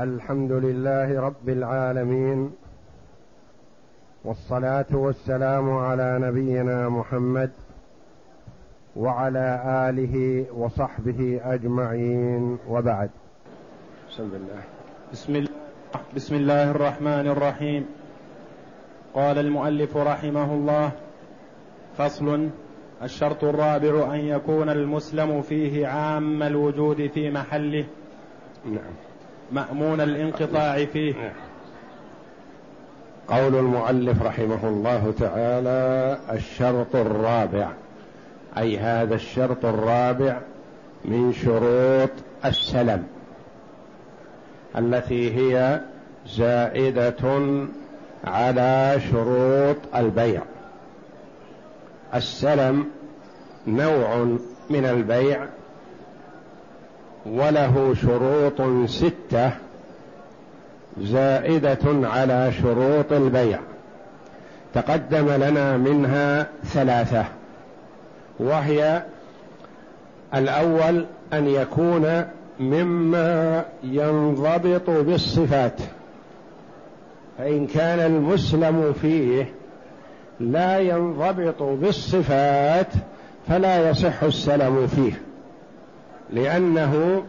الحمد لله رب العالمين والصلاة والسلام على نبينا محمد وعلى آله وصحبه أجمعين وبعد. بسم الله. بسم الله بسم الله الرحمن الرحيم. قال المؤلف رحمه الله فصل الشرط الرابع أن يكون المسلم فيه عام الوجود في محله. نعم. مأمون الانقطاع فيه. قول المؤلف رحمه الله تعالى الشرط الرابع. أي هذا الشرط الرابع من شروط السلم. التي هي زائدة على شروط البيع. السلم نوع من البيع وله شروط ستة زائدة على شروط البيع. تقدم لنا منها ثلاثة. وهي الأول أن يكون مما ينضبط بالصفات. فإن كان المسلم فيه لا ينضبط بالصفات فلا يصح السلم فيه. لأنه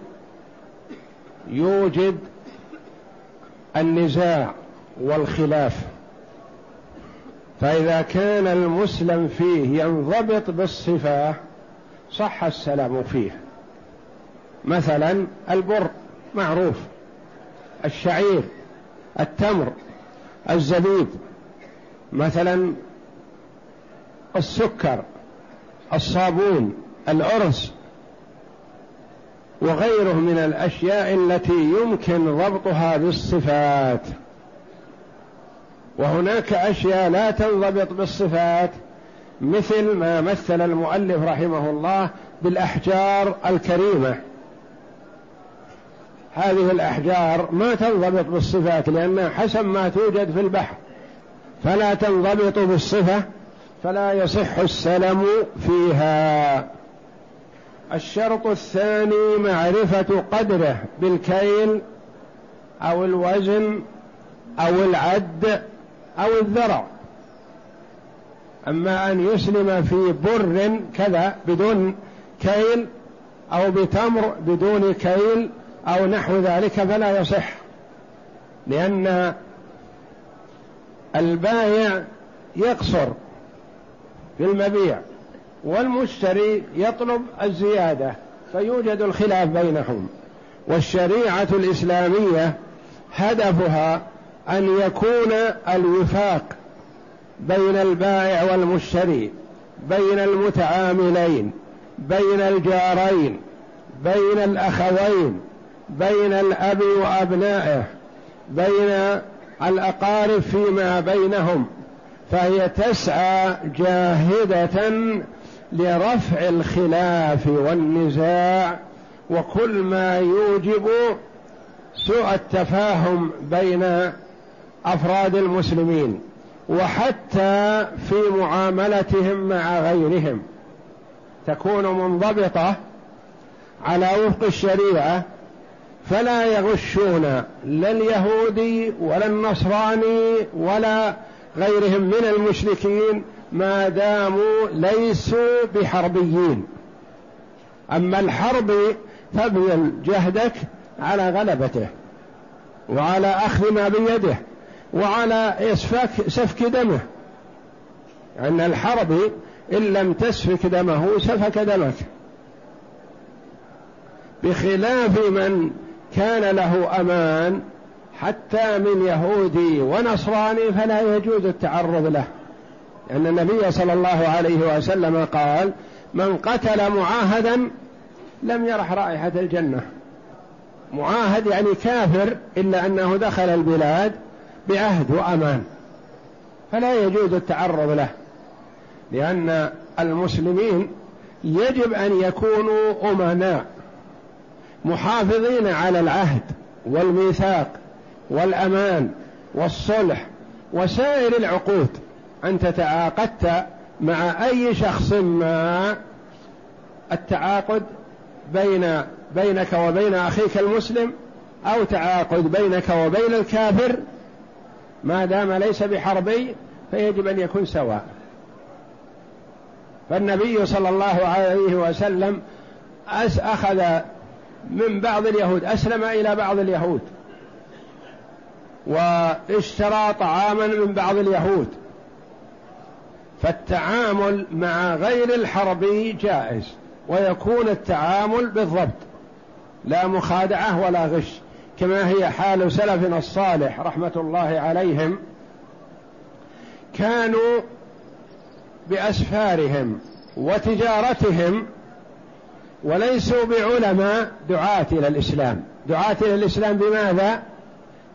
يوجد النزاع والخلاف. فإذا كان المسلم فيه ينضبط بالصفة صح السلام فيه. مثلا البر معروف الشعير التمر الزبيب. مثلا السكر الصابون الأرز. وغيره من الأشياء التي يمكن ضبطها بالصفات. وهناك أشياء لا تنضبط بالصفات مثل ما مثل المؤلف رحمه الله بالأحجار الكريمة. هذه الأحجار ما تنضبط بالصفات لأنها حسب ما توجد في البحر. فلا تنضبط بالصفة فلا يصح السلم فيها. الشرط الثاني معرفة قدره بالكيل أو الوزن أو العد أو الذرع. أما أن يسلم في بر كذا بدون كيل أو بتمر بدون كيل أو نحو ذلك فلا يصح لأن البائع يقصر في المبيع. والمشتري يطلب الزيادة فيوجد الخلاف بينهم. والشريعة الإسلامية هدفها أن يكون الوفاق بين البائع والمشتري بين المتعاملين بين الجارين بين الأخوين بين الأب وأبنائه بين الأقارب فيما بينهم. فهي تسعى جاهدة لرفع الخلاف والنزاع وكل ما يوجب سوء التفاهم بين أفراد المسلمين وحتى في معاملتهم مع غيرهم. تكون منضبطة على وفق الشريعة فلا يغشون لا اليهودي ولا النصراني ولا غيرهم من المشركين ما داموا ليسوا بحربيين. أما الحرب فابذل جهدك على غلبته وعلى أخذ ما بيده وعلى إسفاك سفك دمه. أن الحرب إن لم تسفك دمه سفك دمك. بخلاف من كان له أمان حتى من يهودي ونصراني فلا يجوز التعرض له. لأن النبي صلى الله عليه وسلم قال من قتل معاهدا لم يرح رائحة الجنة. معاهد يعني كافر إلا أنه دخل البلاد بعهد وأمان. فلا يجوز التعرض له لأن المسلمين يجب أن يكونوا أمناء محافظين على العهد والميثاق والأمان والصلح وسائر العقود. أنت تعاقدت مع أي شخص ما. التعاقد بين بينك وبين أخيك المسلم أو تعاقد بينك وبين الكافر. ما دام ليس بحربي فيجب أن يكون سواء. فالنبي صلى الله عليه وسلم أخذ من بعض اليهود أسلم إلى بعض اليهود واشترى طعاما من بعض اليهود. فالتعامل مع غير الحربي جائز ويكون التعامل بالضبط لا مخادعة ولا غش كما هي حال سلفنا الصالح رحمة الله عليهم كانوا بأسفارهم وتجارتهم وليسوا بعلماء دعاة إلى الإسلام دعاة إلى الإسلام بماذا؟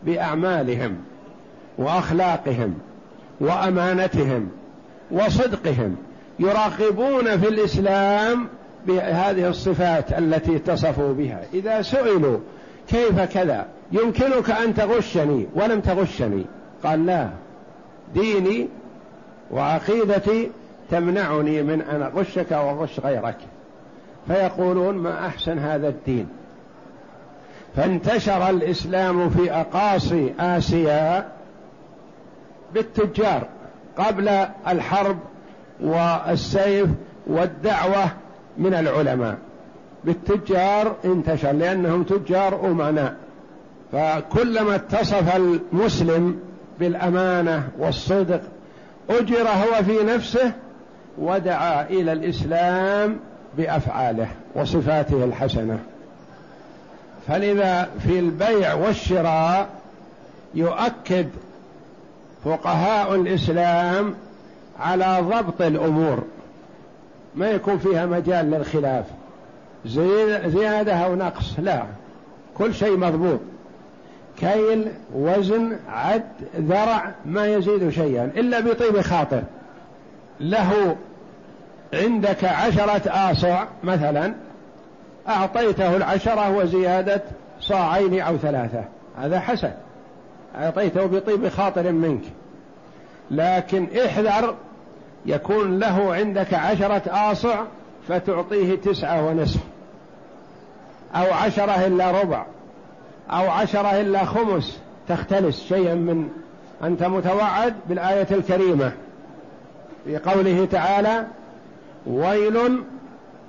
بأعمالهم وأخلاقهم وأمانتهم وصدقهم يراقبون في الإسلام بهذه الصفات التي اتصفوا بها. إذا سئلوا كيف كذا يمكنك أن تغشني ولم تغشني؟ قال لا ديني وعقيدتي تمنعني من أن أغشك وأغش غيرك. فيقولون ما أحسن هذا الدين؟ فانتشر الإسلام في أقاصي آسيا بالتجار. قبل الحرب والسيف والدعوة من العلماء. بالتجار انتشر لأنهم تجار أمناء. فكلما اتصف المسلم بالأمانة والصدق أجر هو في نفسه ودعا إلى الإسلام بأفعاله وصفاته الحسنة. فلذا في البيع والشراء يؤكد فقهاء الإسلام على ضبط الأمور. ما يكون فيها مجال للخلاف. زيادة أو نقص لا. كل شيء مضبوط. كيل وزن عد ذرع ما يزيد شيئا إلا بطيب خاطر. له عندك عشرة آصع مثلا أعطيته العشرة وزيادة صاعين أو ثلاثة. هذا حسن. أعطيته بطيب خاطر منك. لكن احذر يكون له عندك عشرة آصع فتعطيه تسعة ونصف. أو عشرة إلا ربع. أو عشرة إلا خمس. تختلس شيئا من أنت متوعد بالآية الكريمة. في قوله تعالى ويل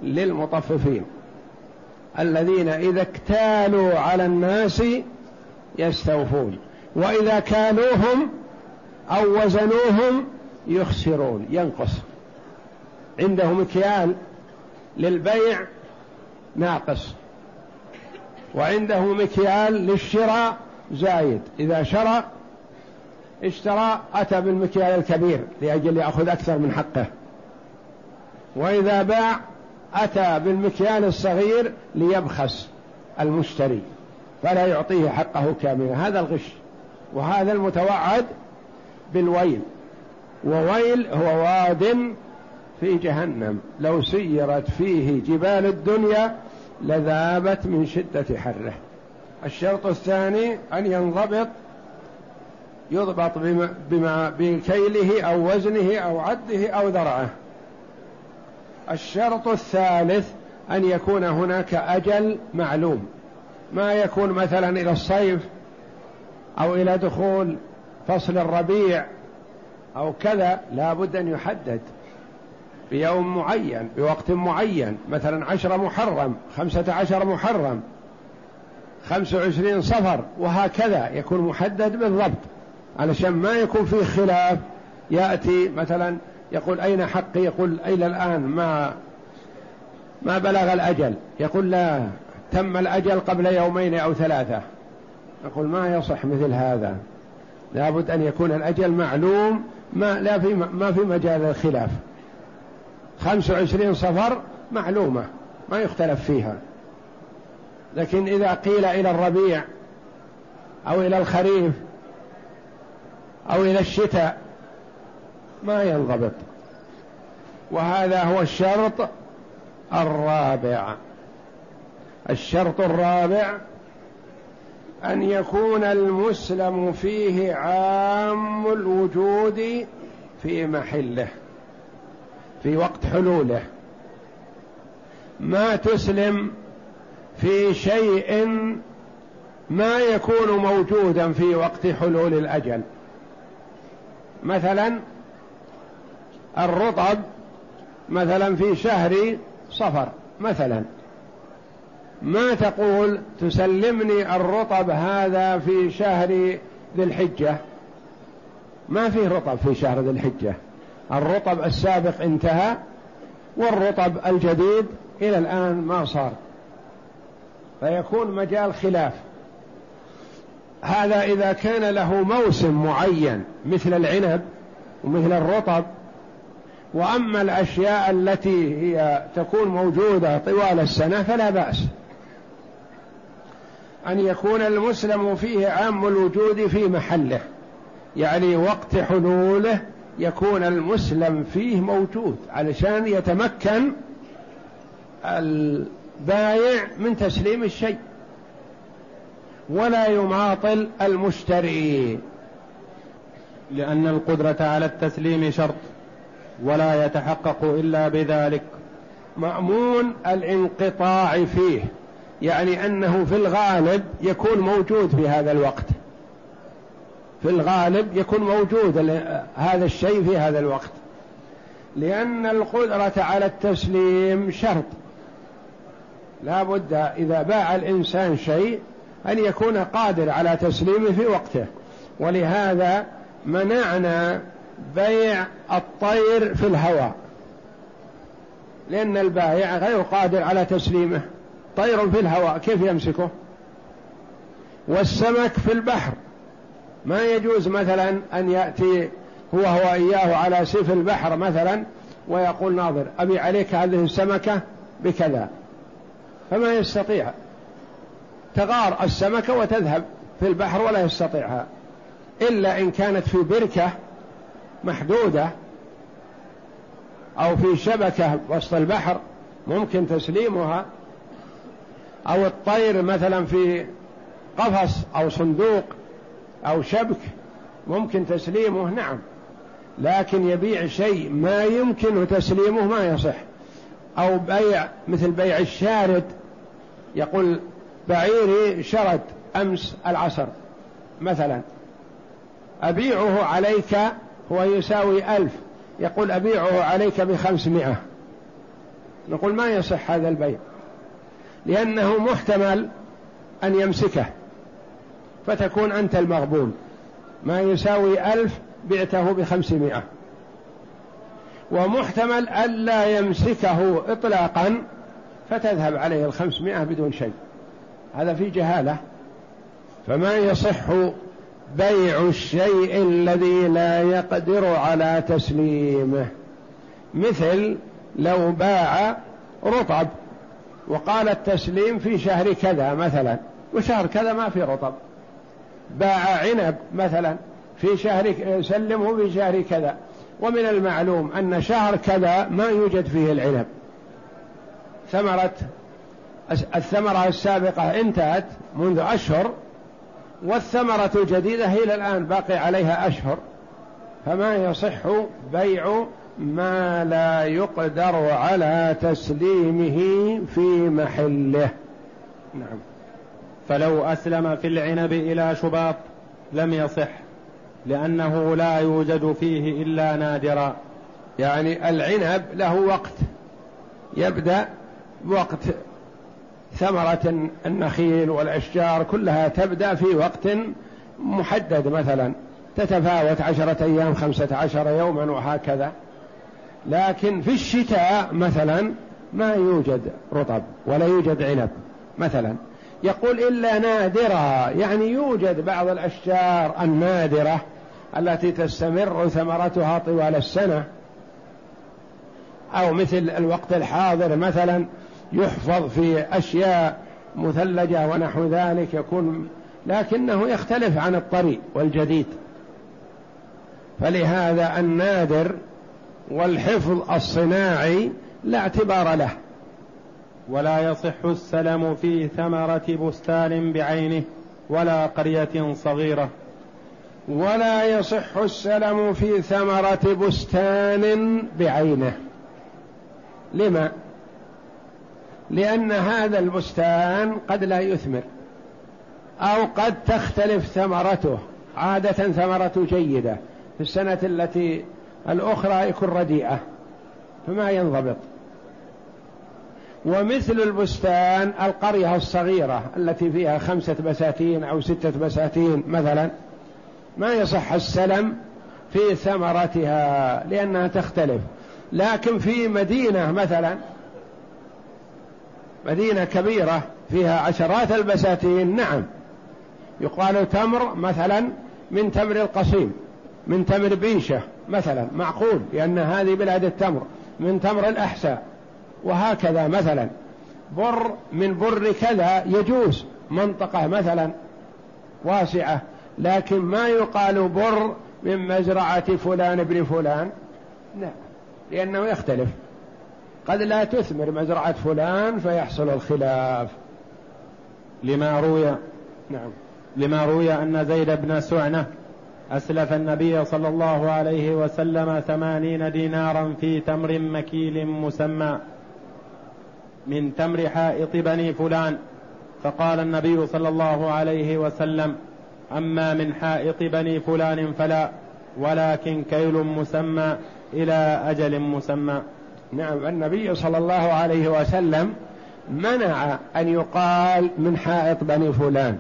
للمطففين الذين إذا اكتالوا على الناس يستوفون. وإذا كالوهم أو وزنوهم يخسرون ينقص. عنده مكيال للبيع ناقص. وعنده مكيال للشراء زايد. إذا شرى اشترى أتى بالمكيال الكبير لأجل يأخذ أكثر من حقه. وإذا باع أتى بالمكيال الصغير ليبخس المشتري فلا يعطيه حقه كاملا. هذا الغش. وهذا المتوعد بالويل وويل هو واد في جهنم. لو سيرت فيه جبال الدنيا لذابت من شدة حره. الشرط الثاني أن ينضبط يضبط بما, بما بكيله أو وزنه أو عده أو ذرعه. الشرط الثالث أن يكون هناك أجل معلوم. ما يكون مثلا إلى الصيف أو إلى دخول فصل الربيع أو كذا لا بد أن يحدد بيوم معين بوقت معين. مثلا عشر محرم خمسة عشر محرم خمسة وعشرين صفر وهكذا يكون محدد بالضبط. علشان ما يكون فيه خلاف يأتي مثلا يقول أين حقي؟ يقول إلى الآن ما ما بلغ الأجل. يقول لا تم الأجل قبل يومين أو ثلاثة. نقول ما يصح مثل هذا؟ لابد أن يكون الأجل معلوم ما لا في ما في مجال الخلاف خمس وعشرين صفر معلومة ما يختلف فيها. لكن إذا قيل إلى الربيع أو إلى الخريف أو إلى الشتاء ما ينضبط. وهذا هو الشرط الرابع. الشرط الرابع أن يكون المسلم فيه عام الوجود في محله في وقت حلوله. ما تسلم في شيء ما يكون موجودا في وقت حلول الأجل. مثلا الرطب مثلا في شهر صفر مثلا. ما تقول تسلمني الرطب هذا في شهر ذي الحجة؟ ما فيه رطب في شهر ذي الحجة. الرطب السابق انتهى والرطب الجديد إلى الآن ما صار. فيكون مجال خلاف. هذا إذا كان له موسم معين مثل العنب ومثل الرطب وأما الأشياء التي هي تكون موجودة طوال السنة فلا بأس. أن يكون المسلم فيه عام الوجود في محله. يعني وقت حلوله يكون المسلم فيه موجود علشان يتمكن البايع من تسليم الشيء. ولا يماطل المشتري لأن القدرة على التسليم شرط ولا يتحقق إلا بذلك. مأمون الانقطاع فيه. يعني أنه في الغالب يكون موجود في هذا الوقت. في الغالب يكون موجود هذا الشيء في هذا الوقت. لأن القدرة على التسليم شرط. لا بد إذا باع الإنسان شيء أن يكون قادر على تسليمه في وقته. ولهذا منعنا بيع الطير في الهواء. لأن البائع غير قادر على تسليمه. طير في الهواء كيف يمسكه؟ والسمك في البحر. ما يجوز مثلا أن يأتي هو هو إياه على سيف البحر مثلا ويقول ناظر أبي عليك هذه السمكة بكذا. فما يستطيع. تغار السمكة وتذهب في البحر ولا يستطيعها. إلا إن كانت في بركة محدودة أو في شبكة وسط البحر ممكن تسليمها أو الطير مثلا في قفص أو صندوق أو شبك ممكن تسليمه نعم. لكن يبيع شيء ما يمكن تسليمه ما يصح. أو بيع مثل بيع الشارد يقول بعيري شرد أمس العصر مثلا. أبيعه عليك هو يساوي ألف يقول أبيعه عليك بخمسمائة. نقول ما يصح هذا البيع. لأنه محتمل أن يمسكه فتكون أنت المغبون. ما يساوي ألف بعته بخمسمائة. ومحتمل ألا يمسكه إطلاقا فتذهب عليه الخمسمائة بدون شيء. هذا في جهالة. فما يصح بيع الشيء الذي لا يقدر على تسليمه؟ مثل لو باع رطب. وقال التسليم في شهر كذا مثلا وشهر كذا ما في رطب. باع عنب مثلا في شهر سلمه في شهر كذا. ومن المعلوم أن شهر كذا ما يوجد فيه العنب. ثمرة الثمرة السابقة انتهت منذ أشهر والثمرة الجديدة إلى الآن باقي عليها أشهر. فما يصح بيع ما لا يقدر على تسليمه في محله. نعم. فلو أسلم في العنب إلى شباط لم يصح لأنه لا يوجد فيه إلا نادرا. يعني العنب له وقت. يبدأ وقت ثمرة النخيل والأشجار كلها تبدأ في وقت محدد مثلا تتفاوت عشرة أيام خمسة عشر يوما وهكذا. لكن في الشتاء مثلا ما يوجد رطب ولا يوجد عنب مثلا. يقول إلا نادرة يعني يوجد بعض الأشجار النادرة التي تستمر ثمرتها طوال السنة. أو مثل الوقت الحاضر مثلا يحفظ في أشياء مثلجة ونحو ذلك يكون لكنه يختلف عن الطري والجديد. فلهذا النادر والحفظ الصناعي لا اعتبار له. ولا يصح السلم في ثمرة بستان بعينه ولا قرية صغيرة. ولا يصح السلم في ثمرة بستان بعينه. لما؟ لأن هذا البستان قد لا يثمر أو قد تختلف ثمرته عادة ثمرة جيدة. في السنة التي الأخرى يكون رديئة فما ينضبط. ومثل البستان القرية الصغيرة التي فيها خمسة بساتين أو ستة بساتين مثلا ما يصح السلم في ثمرتها لأنها تختلف. لكن في مدينة مثلا مدينة كبيرة فيها عشرات البساتين نعم. يقال تمر مثلا من تمر القصيم من تمر بيشة مثلا معقول لأن هذه بلاد التمر من تمر الأحساء وهكذا مثلا بر من بر كذا يجوز منطقة مثلا واسعة لكن ما يقال بر من مزرعة فلان ابن فلان لا لأنه يختلف. قد لا تثمر مزرعة فلان فيحصل الخلاف. لما روي نعم. لما روي أن زيد بن سعنة أسلف النبي صلى الله عليه وسلم ثمانين دينارا في تمر مكيل مسمى من تمر حائط بني فلان. فقال النبي صلى الله عليه وسلم أما من حائط بني فلان فلا ولكن كيل مسمى إلى أجل مسمى. نعم النبي صلى الله عليه وسلم منع أن يقال من حائط بني فلان.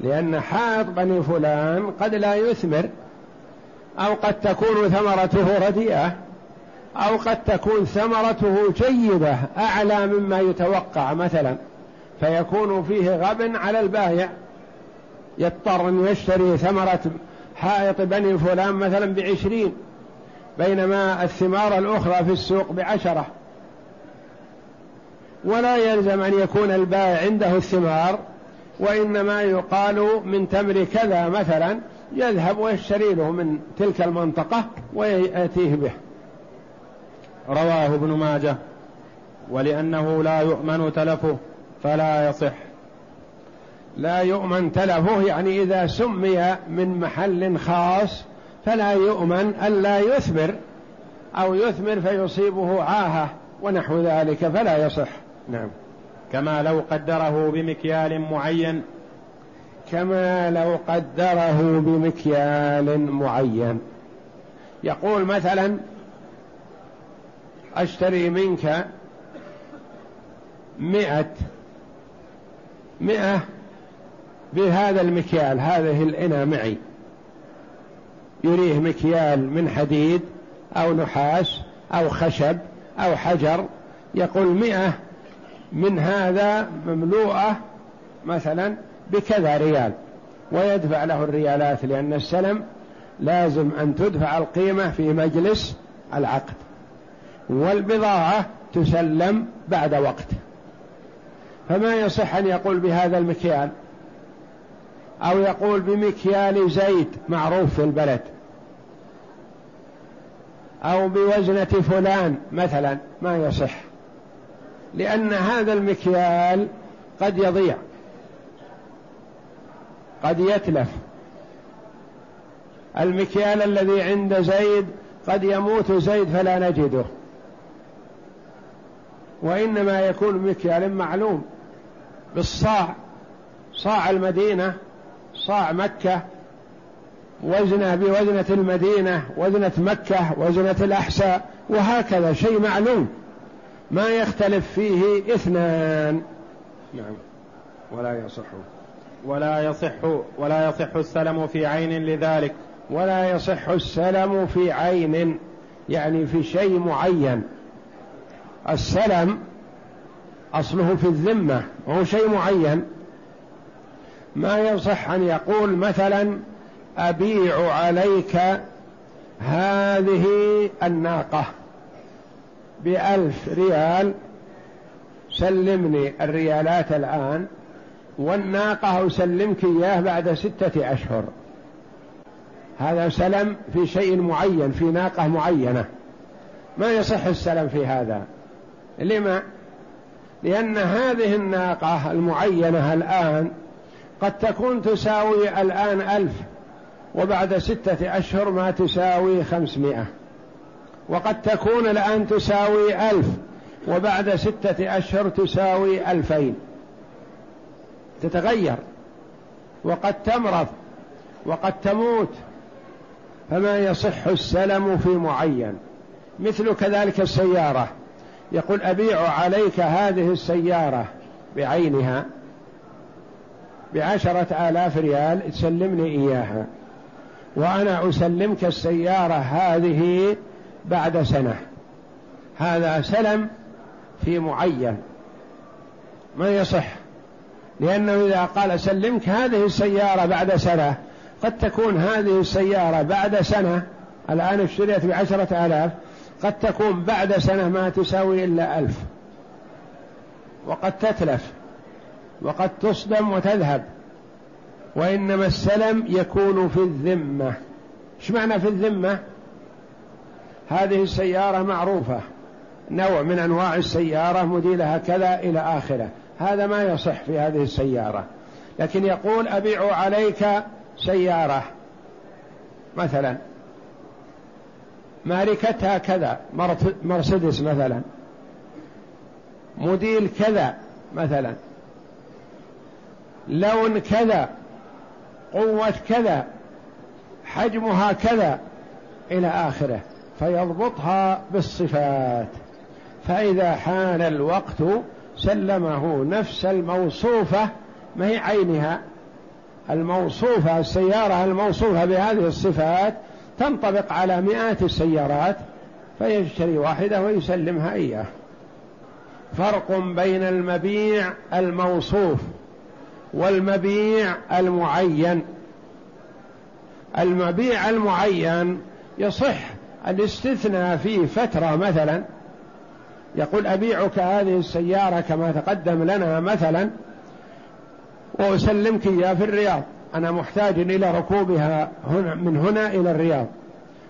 لأن حائط بني فلان قد لا يثمر أو قد تكون ثمرته رديئة أو قد تكون ثمرته جيدة أعلى مما يتوقع مثلا. فيكون فيه غب على البائع يضطر أن يشتري ثمرة حائط بني فلان مثلا بعشرين بينما الثمار الأخرى في السوق بعشرة. ولا يلزم أن يكون البائع عنده الثمار وإنما يقال من تمر كذا مثلا يذهب ويشتري له من تلك المنطقة ويأتيه به. رواه ابن ماجه. ولأنه لا يؤمن تلفه فلا يصح. لا يؤمن تلفه يعني إذا سمي من محل خاص فلا يؤمن ألا يثمر أو يثمر فيصيبه عاهة ونحو ذلك فلا يصح. نعم. كما لو قدره بمكيال معين كما لو قدره بمكيال معين. يقول مثلا أشتري منك مئة مئة بهذا المكيال هذه الإنى معي. يريه مكيال من حديد أو نحاس أو خشب أو حجر يقول مئة من هذا مملوءة مثلا بكذا ريال ويدفع له الريالات لأن السلم لازم أن تدفع القيمة في مجلس العقد. والبضاعة تسلم بعد وقت. فما يصح أن يقول بهذا المكيال؟ أو يقول بمكيال زيت معروف في البلد. أو بوزنة فلان مثلا ما يصح. لأن هذا المكيال قد يضيع. قد يتلف. المكيال الذي عند زيد قد يموت زيد فلا نجده. وإنما يكون مكيال معلوم. بالصاع. صاع المدينة. صاع مكة. وزنة بوزنة المدينة. وزنة مكة. وزنة الأحساء. وهكذا. شيء معلوم. ما يختلف فيه اثنان. نعم. ولا يصح. ولا يصح ولا يصح السلم في عين لذلك. ولا يصح السلم في عين يعني في شيء معين. السلم أصله في الذمة وهو شيء معين. ما يصح أن يقول مثلا أبيع عليك هذه الناقة. بألف ريال. سلمني الريالات الآن. والناقة أسلمك إياه بعد ستة أشهر. هذا سلم في شيء معين في ناقة معينة. ما يصح السلم في هذا؟ لما؟ لأن هذه الناقة المعينة الآن قد تكون تساوي الآن ألف وبعد ستة أشهر ما تساوي خمسمائة. وقد تكون الآن تساوي ألف وبعد ستة أشهر تساوي ألفين. تتغير. وقد تمرض. وقد تموت. فما يصح السلم في معين. مثل كذلك السيارة. يقول أبيع عليك هذه السيارة بعينها بعشرة آلاف ريال تسلمني إياها. وأنا أسلمك السيارة هذه بعد سنة. هذا سلم في معين. ما يصح. لأنه إذا قال سلمك هذه السيارة بعد سنة قد تكون هذه السيارة بعد سنة الآن اشتريت بعشرة آلاف قد تكون بعد سنة ما تساوي إلا ألف. وقد تتلف. وقد تصدم وتذهب. وإنما السلم يكون في الذمة. إيش معنى في الذمة؟ هذه السيارة معروفة. نوع من أنواع السيارة موديلها كذا إلى آخره. هذا ما يصح في هذه السيارة. لكن يقول أبيع عليك سيارة. مثلا ماركتها كذا مرسيدس مثلا. موديل كذا مثلا. لون كذا قوة كذا حجمها كذا إلى آخره. فيضبطها بالصفات. فإذا حان الوقت سلمه نفس الموصوفة ما هي عينها. الموصوفة السيارة الموصوفة بهذه الصفات تنطبق على مئات السيارات فيشتري واحدة ويسلمها إياه. فرق بين المبيع الموصوف والمبيع المعين. المبيع المعين يصح الاستثناء في فترة مثلا يقول أبيعك هذه السيارة كما تقدم لنا مثلا وأسلمك إياه في الرياض. أنا محتاج إلى ركوبها هنا من هنا إلى الرياض.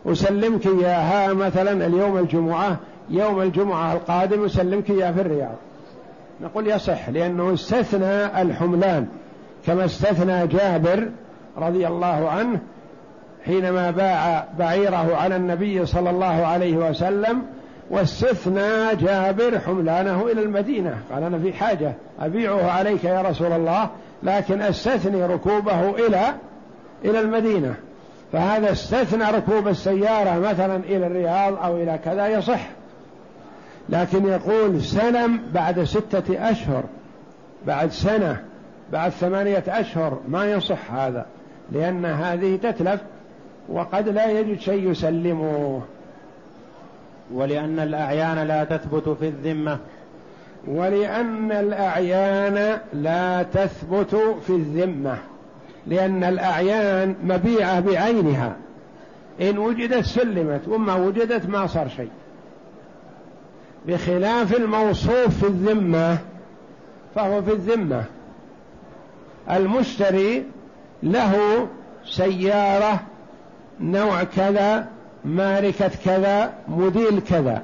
أسلمك إياها مثلا اليوم الجمعة يوم الجمعة القادم أسلمك إياه في الرياض. نقول يصح لأنه استثنى الحملان كما استثنى جابر رضي الله عنه حينما باع بعيره على النبي صلى الله عليه وسلم واستثنى جابر حملانه إلى المدينة. قال أنا في حاجة أبيعه عليك يا رسول الله لكن أستثني ركوبه إلى إلى المدينة. فهذا استثنى ركوب السيارة مثلا إلى الرياض أو إلى كذا يصح. لكن يقول سلم بعد ستة أشهر بعد سنة بعد ثمانية أشهر ما يصح هذا لأن هذه تتلف وقد لا يجد شيء يسلمه. ولأن الأعيان لا تثبت في الذمة. ولأن الأعيان لا تثبت في الذمة. لأن الأعيان مبيعة بعينها. إن وجدت سلمت وما وجدت ما صار شيء. بخلاف الموصوف في الذمة فهو في الذمة. المشتري له سيارة نوع كذا ماركة كذا موديل كذا.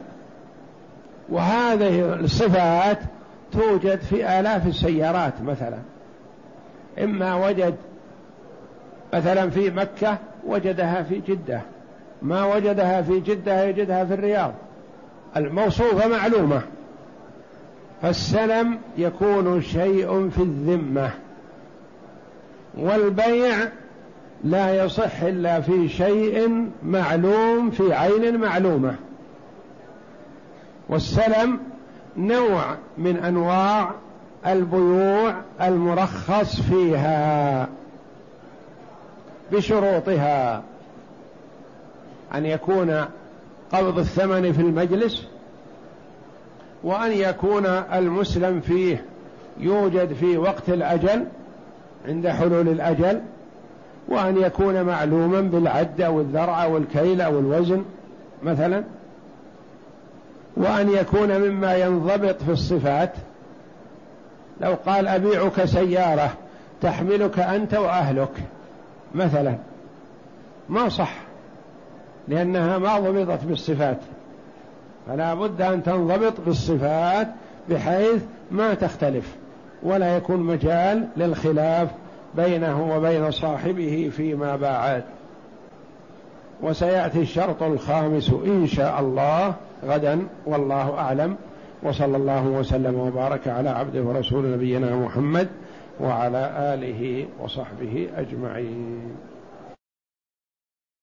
وهذه الصفات توجد في آلاف السيارات مثلا. إما وجد مثلا في مكة وجدها في جدة. ما وجدها في جدة يجدها في الرياض. الموصوفة معلومة. فالسلم يكون شيء في الذمة. والبيع لا يصح إلا في شيء معلوم في عين معلومة. والسلم نوع من أنواع البيوع المرخص فيها بشروطها. أن يكون قبض الثمن في المجلس وأن يكون المسلم فيه يوجد في وقت الأجل عند حلول الأجل وأن يكون معلوما بالعد أو الذرع أو الكيل أو الوزن مثلا. وأن يكون مما ينضبط في الصفات. لو قال أبيعك سيارة تحملك أنت وأهلك مثلا. ما صح لأنها ما ضبطت بالصفات. فلا بد أن تنضبط بالصفات بحيث ما تختلف ولا يكون مجال للخلاف بينه وبين صاحبه فيما بعد. وسيأتي الشرط الخامس إن شاء الله غدا والله أعلم. وصلى الله وسلم وبارك على عبده ورسول نبينا محمد وعلى آله وصحبه أجمعين.